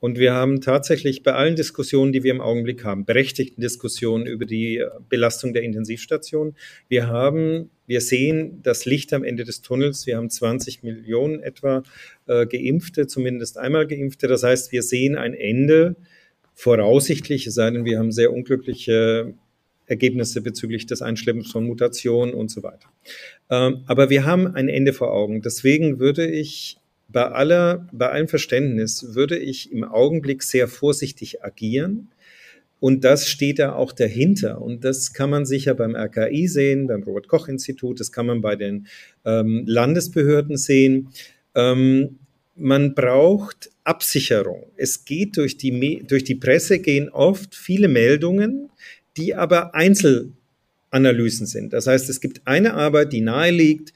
Und wir haben tatsächlich bei allen Diskussionen, die wir im Augenblick haben, berechtigten Diskussionen über die Belastung der Intensivstation, wir haben, wir sehen das Licht am Ende des Tunnels. Wir haben 20 Millionen etwa äh, Geimpfte, zumindest einmal Geimpfte. Das heißt, wir sehen ein Ende voraussichtlich, es sei denn, wir haben sehr unglückliche Ergebnisse bezüglich des Einschleppens von Mutationen und so weiter. Ähm, aber wir haben ein Ende vor Augen. Deswegen würde ich bei aller, bei allem Verständnis würde ich im Augenblick sehr vorsichtig agieren. Und das steht da auch dahinter. Und das kann man sicher beim RKI sehen, beim Robert-Koch-Institut, das kann man bei den ähm, Landesbehörden sehen. Ähm, man braucht Absicherung. Es geht durch die, durch die Presse gehen oft viele Meldungen, die aber Einzelanalysen sind. Das heißt, es gibt eine Arbeit, die nahe liegt,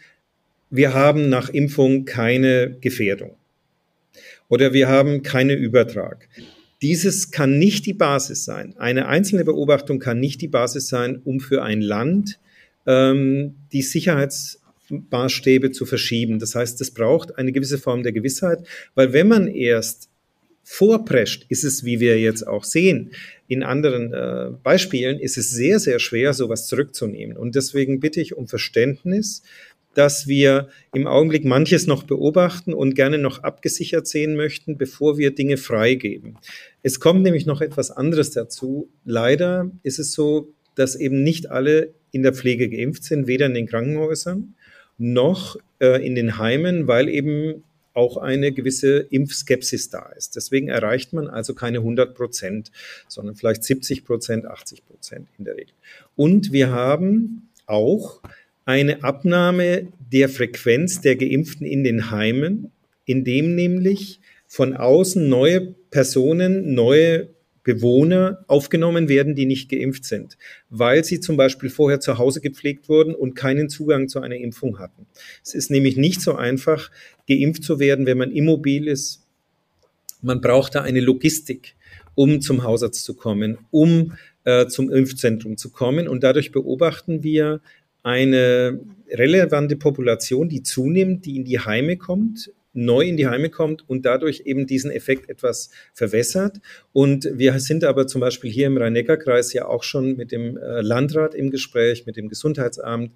wir haben nach Impfung keine Gefährdung oder wir haben keinen Übertrag. Dieses kann nicht die Basis sein. Eine einzelne Beobachtung kann nicht die Basis sein, um für ein Land ähm, die Sicherheitsmaßstäbe zu verschieben. Das heißt, es braucht eine gewisse Form der Gewissheit, weil wenn man erst vorprescht, ist es, wie wir jetzt auch sehen, in anderen äh, Beispielen, ist es sehr, sehr schwer, sowas zurückzunehmen. Und deswegen bitte ich um Verständnis, dass wir im Augenblick manches noch beobachten und gerne noch abgesichert sehen möchten, bevor wir Dinge freigeben. Es kommt nämlich noch etwas anderes dazu. Leider ist es so, dass eben nicht alle in der Pflege geimpft sind, weder in den Krankenhäusern noch äh, in den Heimen, weil eben auch eine gewisse Impfskepsis da ist. Deswegen erreicht man also keine 100 Prozent, sondern vielleicht 70 Prozent, 80 Prozent in der Regel. Und wir haben auch eine Abnahme der Frequenz der Geimpften in den Heimen, indem nämlich von außen neue Personen, neue Bewohner aufgenommen werden, die nicht geimpft sind, weil sie zum Beispiel vorher zu Hause gepflegt wurden und keinen Zugang zu einer Impfung hatten. Es ist nämlich nicht so einfach, geimpft zu werden, wenn man immobil ist. Man braucht da eine Logistik, um zum Hausarzt zu kommen, um äh, zum Impfzentrum zu kommen. Und dadurch beobachten wir eine relevante Population, die zunimmt, die in die Heime kommt, neu in die Heime kommt und dadurch eben diesen Effekt etwas verwässert. Und wir sind aber zum Beispiel hier im Rhein-Neckar-Kreis ja auch schon mit dem äh, Landrat im Gespräch, mit dem Gesundheitsamt,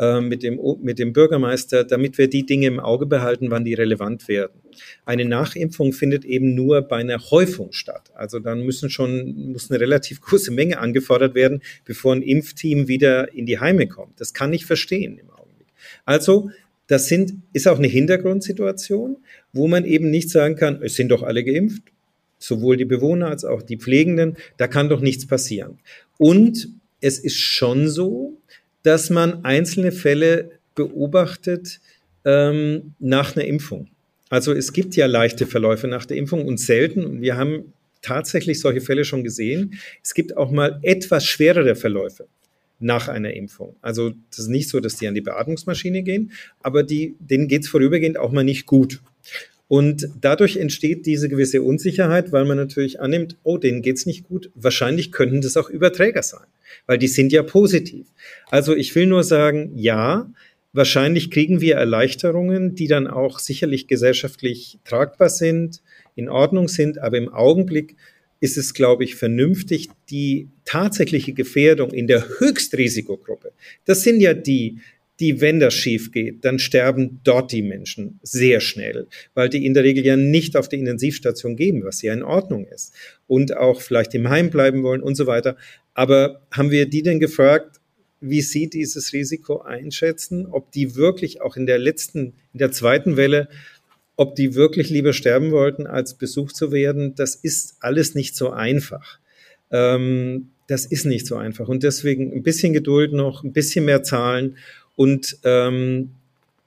äh, mit dem, mit dem Bürgermeister, damit wir die Dinge im Auge behalten, wann die relevant werden. Eine Nachimpfung findet eben nur bei einer Häufung statt. Also dann müssen schon, muss eine relativ große Menge angefordert werden, bevor ein Impfteam wieder in die Heime kommt. Das kann ich verstehen im Augenblick. Also das sind, ist auch eine Hintergrundsituation, wo man eben nicht sagen kann, es sind doch alle geimpft, sowohl die Bewohner als auch die Pflegenden, da kann doch nichts passieren. Und es ist schon so, dass man einzelne Fälle beobachtet ähm, nach einer Impfung. Also es gibt ja leichte Verläufe nach der Impfung und selten, wir haben tatsächlich solche Fälle schon gesehen, es gibt auch mal etwas schwerere Verläufe nach einer Impfung. Also das ist nicht so, dass die an die Beatmungsmaschine gehen, aber die, denen geht es vorübergehend auch mal nicht gut. Und dadurch entsteht diese gewisse Unsicherheit, weil man natürlich annimmt, oh, denen geht's nicht gut. Wahrscheinlich könnten das auch Überträger sein, weil die sind ja positiv. Also ich will nur sagen, ja, wahrscheinlich kriegen wir Erleichterungen, die dann auch sicherlich gesellschaftlich tragbar sind, in Ordnung sind, aber im Augenblick ist es, glaube ich, vernünftig, die tatsächliche Gefährdung in der Höchstrisikogruppe, das sind ja die, die, wenn das schief geht, dann sterben dort die Menschen sehr schnell, weil die in der Regel ja nicht auf die Intensivstation gehen, was ja in Ordnung ist und auch vielleicht im Heim bleiben wollen und so weiter. Aber haben wir die denn gefragt, wie sie dieses Risiko einschätzen, ob die wirklich auch in der letzten, in der zweiten Welle ob die wirklich lieber sterben wollten, als besucht zu werden, das ist alles nicht so einfach. Ähm, das ist nicht so einfach. Und deswegen ein bisschen Geduld noch, ein bisschen mehr Zahlen und ähm,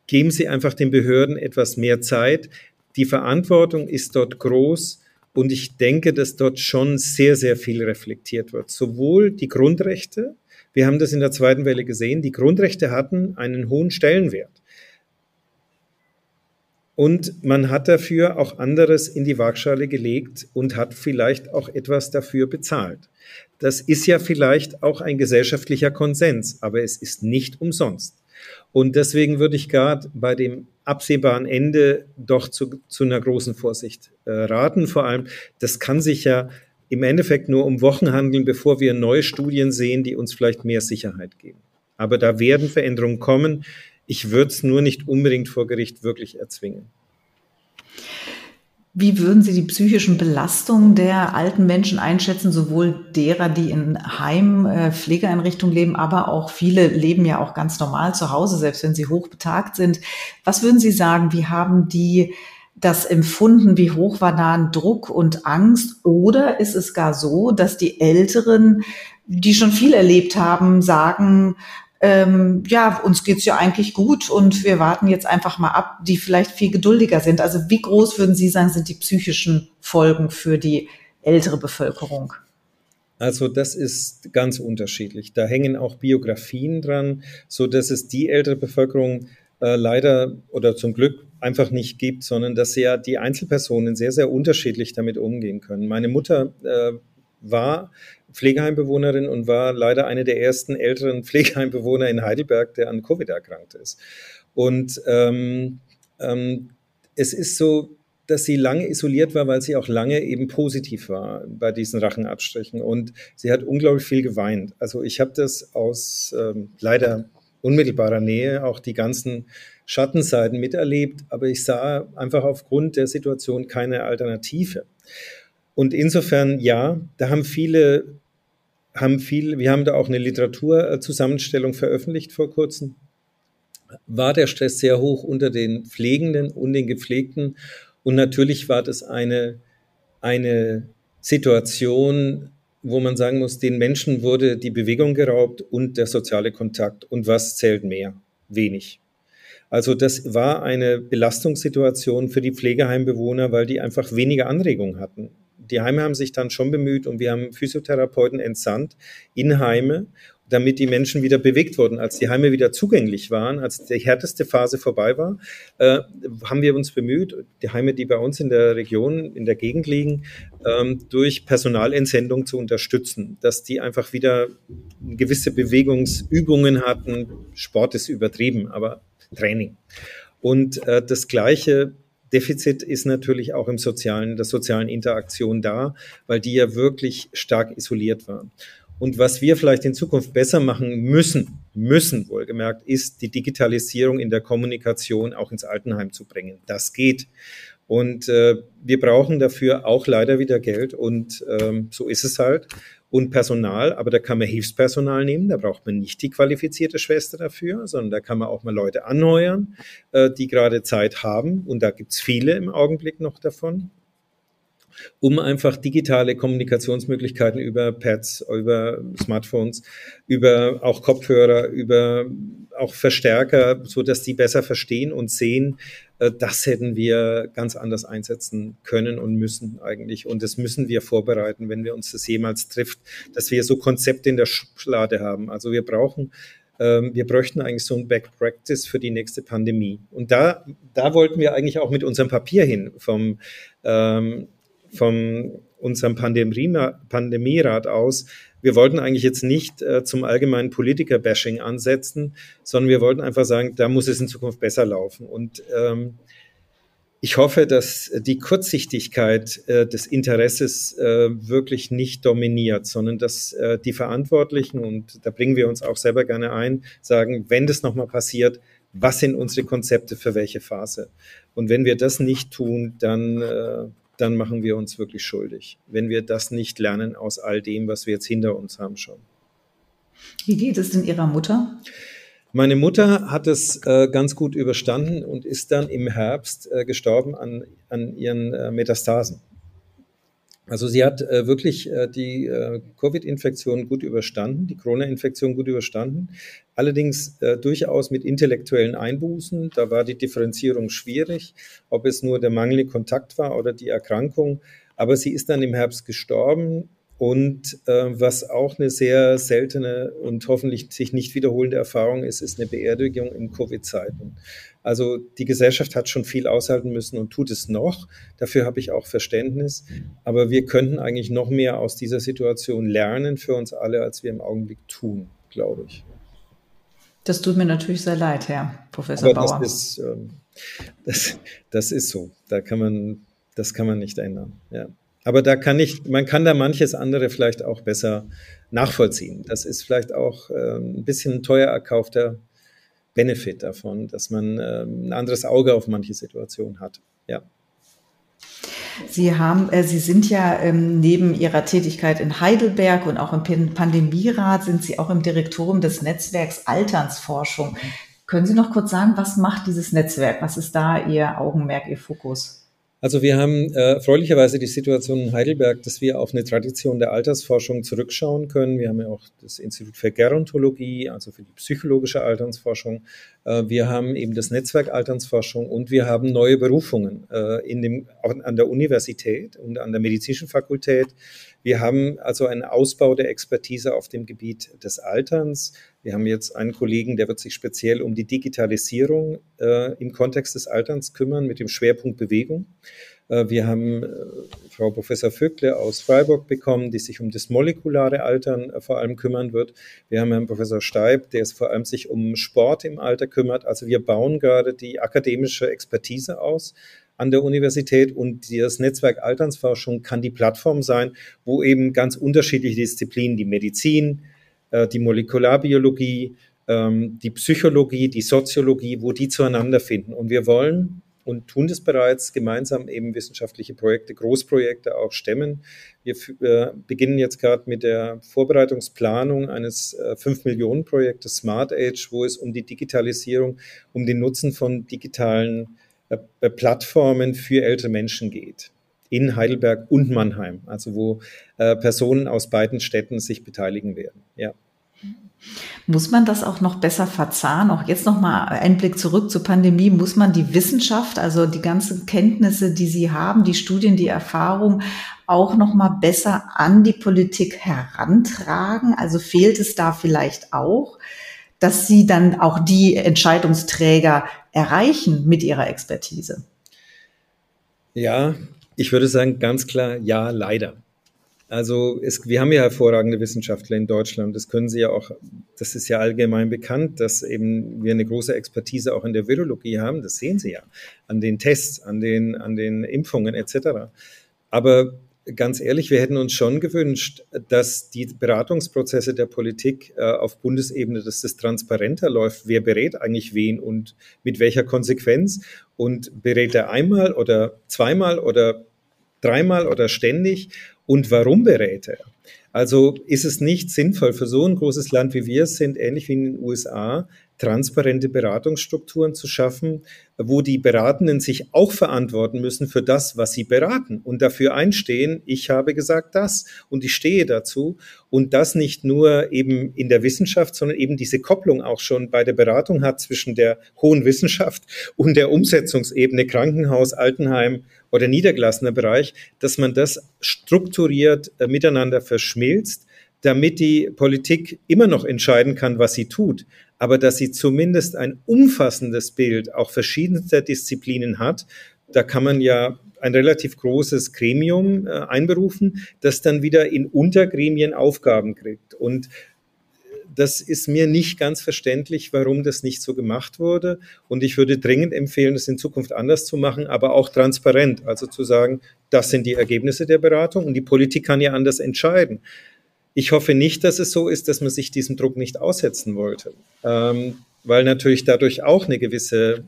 geben Sie einfach den Behörden etwas mehr Zeit. Die Verantwortung ist dort groß und ich denke, dass dort schon sehr, sehr viel reflektiert wird. Sowohl die Grundrechte, wir haben das in der zweiten Welle gesehen, die Grundrechte hatten einen hohen Stellenwert. Und man hat dafür auch anderes in die Waagschale gelegt und hat vielleicht auch etwas dafür bezahlt. Das ist ja vielleicht auch ein gesellschaftlicher Konsens, aber es ist nicht umsonst. Und deswegen würde ich gerade bei dem absehbaren Ende doch zu, zu einer großen Vorsicht äh, raten vor allem, das kann sich ja im Endeffekt nur um Wochen handeln, bevor wir neue Studien sehen, die uns vielleicht mehr Sicherheit geben. Aber da werden Veränderungen kommen. Ich würde es nur nicht unbedingt vor Gericht wirklich erzwingen. Wie würden Sie die psychischen Belastungen der alten Menschen einschätzen, sowohl derer, die in Heim, äh, Pflegeeinrichtungen leben, aber auch viele leben ja auch ganz normal zu Hause, selbst wenn sie hochbetagt sind. Was würden Sie sagen, wie haben die das empfunden, wie hoch war da ein Druck und Angst? Oder ist es gar so, dass die Älteren, die schon viel erlebt haben, sagen, ähm, ja, uns geht's ja eigentlich gut und wir warten jetzt einfach mal ab, die vielleicht viel geduldiger sind. Also wie groß würden Sie sagen, sind die psychischen Folgen für die ältere Bevölkerung? Also das ist ganz unterschiedlich. Da hängen auch Biografien dran, so dass es die ältere Bevölkerung äh, leider oder zum Glück einfach nicht gibt, sondern dass ja die Einzelpersonen sehr, sehr unterschiedlich damit umgehen können. Meine Mutter äh, war Pflegeheimbewohnerin und war leider eine der ersten älteren Pflegeheimbewohner in Heidelberg, der an Covid erkrankt ist. Und ähm, ähm, es ist so, dass sie lange isoliert war, weil sie auch lange eben positiv war bei diesen Rachenabstrichen. Und sie hat unglaublich viel geweint. Also ich habe das aus ähm, leider unmittelbarer Nähe auch die ganzen Schattenseiten miterlebt, aber ich sah einfach aufgrund der Situation keine Alternative. Und insofern, ja, da haben viele, haben viel, wir haben da auch eine Literaturzusammenstellung veröffentlicht vor kurzem. War der Stress sehr hoch unter den Pflegenden und den Gepflegten? Und natürlich war das eine, eine Situation, wo man sagen muss, den Menschen wurde die Bewegung geraubt und der soziale Kontakt. Und was zählt mehr? Wenig. Also das war eine Belastungssituation für die Pflegeheimbewohner, weil die einfach weniger Anregung hatten die Heime haben sich dann schon bemüht und wir haben Physiotherapeuten entsandt in Heime, damit die Menschen wieder bewegt wurden. Als die Heime wieder zugänglich waren, als die härteste Phase vorbei war, äh, haben wir uns bemüht, die Heime, die bei uns in der Region, in der Gegend liegen, ähm, durch Personalentsendung zu unterstützen, dass die einfach wieder gewisse Bewegungsübungen hatten. Sport ist übertrieben, aber Training. Und äh, das Gleiche Defizit ist natürlich auch im sozialen, der sozialen Interaktion da, weil die ja wirklich stark isoliert waren. Und was wir vielleicht in Zukunft besser machen müssen, müssen wohlgemerkt, ist die Digitalisierung in der Kommunikation auch ins Altenheim zu bringen. Das geht. Und äh, wir brauchen dafür auch leider wieder Geld und ähm, so ist es halt. Und Personal, aber da kann man Hilfspersonal nehmen, da braucht man nicht die qualifizierte Schwester dafür, sondern da kann man auch mal Leute anheuern, äh, die gerade Zeit haben. Und da gibt's viele im Augenblick noch davon um einfach digitale Kommunikationsmöglichkeiten über Pads, über Smartphones, über auch Kopfhörer, über auch Verstärker, so dass die besser verstehen und sehen, äh, das hätten wir ganz anders einsetzen können und müssen eigentlich. Und das müssen wir vorbereiten, wenn wir uns das jemals trifft, dass wir so Konzepte in der Schublade haben. Also wir brauchen ähm, wir bräuchten eigentlich so ein Back Practice für die nächste Pandemie. Und da, da wollten wir eigentlich auch mit unserem Papier hin vom, ähm, vom unserem Pandemierat aus wir wollten eigentlich jetzt nicht äh, zum allgemeinen Politiker-Bashing ansetzen, sondern wir wollten einfach sagen, da muss es in Zukunft besser laufen. Und ähm, ich hoffe, dass die Kurzsichtigkeit äh, des Interesses äh, wirklich nicht dominiert, sondern dass äh, die Verantwortlichen, und da bringen wir uns auch selber gerne ein, sagen, wenn das nochmal passiert, was sind unsere Konzepte für welche Phase? Und wenn wir das nicht tun, dann äh, dann machen wir uns wirklich schuldig, wenn wir das nicht lernen aus all dem, was wir jetzt hinter uns haben schon. Wie geht es denn Ihrer Mutter? Meine Mutter hat es äh, ganz gut überstanden und ist dann im Herbst äh, gestorben an, an ihren äh, Metastasen. Also sie hat äh, wirklich äh, die äh, Covid-Infektion gut überstanden, die Corona-Infektion gut überstanden, allerdings äh, durchaus mit intellektuellen Einbußen. Da war die Differenzierung schwierig, ob es nur der mangelnde Kontakt war oder die Erkrankung. Aber sie ist dann im Herbst gestorben und äh, was auch eine sehr seltene und hoffentlich sich nicht wiederholende Erfahrung ist, ist eine Beerdigung in Covid-Zeiten. Also die Gesellschaft hat schon viel aushalten müssen und tut es noch. Dafür habe ich auch Verständnis. Aber wir könnten eigentlich noch mehr aus dieser Situation lernen für uns alle, als wir im Augenblick tun, glaube ich. Das tut mir natürlich sehr leid, Herr Professor Aber Bauer. Das ist, ähm, das, das ist so. Da kann man Das kann man nicht ändern. Ja. Aber da kann ich, man kann da manches andere vielleicht auch besser nachvollziehen. Das ist vielleicht auch äh, ein bisschen teuer erkaufter Benefit davon, dass man äh, ein anderes Auge auf manche Situationen hat. Ja. Sie haben, äh, Sie sind ja ähm, neben Ihrer Tätigkeit in Heidelberg und auch im Pandemierat sind Sie auch im Direktorium des Netzwerks Alternsforschung. Können Sie noch kurz sagen, was macht dieses Netzwerk? Was ist da Ihr Augenmerk, Ihr Fokus? Also wir haben äh, erfreulicherweise die Situation in Heidelberg, dass wir auf eine Tradition der Altersforschung zurückschauen können. Wir haben ja auch das Institut für Gerontologie, also für die psychologische Alternsforschung. Äh, wir haben eben das Netzwerk Alternsforschung und wir haben neue Berufungen äh, in dem, an der Universität und an der medizinischen Fakultät. Wir haben also einen Ausbau der Expertise auf dem Gebiet des Alterns. Wir haben jetzt einen Kollegen, der wird sich speziell um die Digitalisierung äh, im Kontext des Alterns kümmern mit dem Schwerpunkt Bewegung. Äh, wir haben äh, Frau Professor Vögle aus Freiburg bekommen, die sich um das molekulare Altern äh, vor allem kümmern wird. Wir haben Herrn Professor Steib, der es vor allem sich um Sport im Alter kümmert. Also wir bauen gerade die akademische Expertise aus an der Universität und das Netzwerk Alternsforschung kann die Plattform sein, wo eben ganz unterschiedliche Disziplinen, die Medizin, äh, die Molekularbiologie, ähm, die Psychologie, die Soziologie, wo die zueinander finden. Und wir wollen und tun das bereits gemeinsam eben wissenschaftliche Projekte, Großprojekte auch stemmen. Wir äh, beginnen jetzt gerade mit der Vorbereitungsplanung eines äh, 5-Millionen-Projektes Smart Age, wo es um die Digitalisierung, um den Nutzen von digitalen äh, Plattformen für ältere Menschen geht. In Heidelberg und Mannheim, also wo äh, Personen aus beiden Städten sich beteiligen werden. Ja. Muss man das auch noch besser verzahnen? Auch jetzt nochmal ein Blick zurück zur Pandemie. Muss man die Wissenschaft, also die ganzen Kenntnisse, die Sie haben, die Studien, die Erfahrung auch nochmal besser an die Politik herantragen? Also fehlt es da vielleicht auch, dass Sie dann auch die Entscheidungsträger erreichen mit ihrer Expertise? Ja, ich würde sagen ganz klar, ja, leider. Also es, wir haben ja hervorragende Wissenschaftler in Deutschland. Das können Sie ja auch, das ist ja allgemein bekannt, dass eben wir eine große Expertise auch in der Virologie haben. Das sehen Sie ja an den Tests, an den, an den Impfungen etc. Aber ganz ehrlich, wir hätten uns schon gewünscht, dass die Beratungsprozesse der Politik äh, auf Bundesebene, dass das transparenter läuft. Wer berät eigentlich wen und mit welcher Konsequenz? Und berät er einmal oder zweimal oder dreimal oder ständig? Und warum berät er? Also ist es nicht sinnvoll für so ein großes Land wie wir es sind, ähnlich wie in den USA, transparente Beratungsstrukturen zu schaffen, wo die Beratenden sich auch verantworten müssen für das, was sie beraten und dafür einstehen, ich habe gesagt das und ich stehe dazu. Und das nicht nur eben in der Wissenschaft, sondern eben diese Kopplung auch schon bei der Beratung hat zwischen der hohen Wissenschaft und der Umsetzungsebene Krankenhaus, Altenheim oder niedergelassener Bereich, dass man das strukturiert äh, miteinander verschmilzt damit die Politik immer noch entscheiden kann, was sie tut, aber dass sie zumindest ein umfassendes Bild auch verschiedenster Disziplinen hat. Da kann man ja ein relativ großes Gremium äh, einberufen, das dann wieder in Untergremien Aufgaben kriegt. Und das ist mir nicht ganz verständlich, warum das nicht so gemacht wurde. Und ich würde dringend empfehlen, das in Zukunft anders zu machen, aber auch transparent. Also zu sagen, das sind die Ergebnisse der Beratung und die Politik kann ja anders entscheiden. Ich hoffe nicht, dass es so ist, dass man sich diesem Druck nicht aussetzen wollte, ähm, weil natürlich dadurch auch eine gewisse,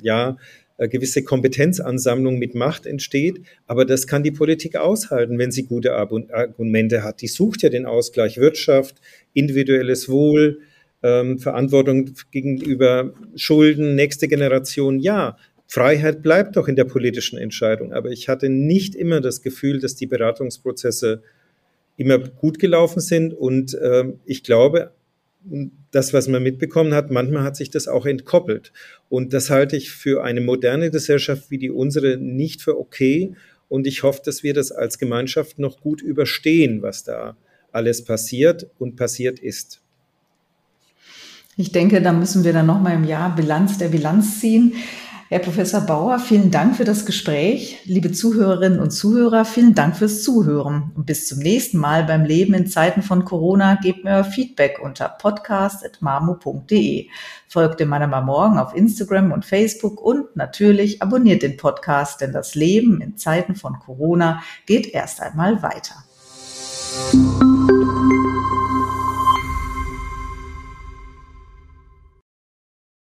ja, eine gewisse Kompetenzansammlung mit Macht entsteht. Aber das kann die Politik aushalten, wenn sie gute Argumente hat. Die sucht ja den Ausgleich Wirtschaft, individuelles Wohl, ähm, Verantwortung gegenüber Schulden, nächste Generation. Ja, Freiheit bleibt doch in der politischen Entscheidung. Aber ich hatte nicht immer das Gefühl, dass die Beratungsprozesse immer gut gelaufen sind. Und äh, ich glaube, das, was man mitbekommen hat, manchmal hat sich das auch entkoppelt. Und das halte ich für eine moderne Gesellschaft wie die unsere nicht für okay. Und ich hoffe, dass wir das als Gemeinschaft noch gut überstehen, was da alles passiert und passiert ist. Ich denke, da müssen wir dann nochmal im Jahr Bilanz der Bilanz ziehen. Herr Professor Bauer, vielen Dank für das Gespräch. Liebe Zuhörerinnen und Zuhörer, vielen Dank fürs Zuhören. Und bis zum nächsten Mal beim Leben in Zeiten von Corona gebt mir Feedback unter podcast.mamu.de. Folgt dem Manama Morgen auf Instagram und Facebook und natürlich abonniert den Podcast, denn das Leben in Zeiten von Corona geht erst einmal weiter.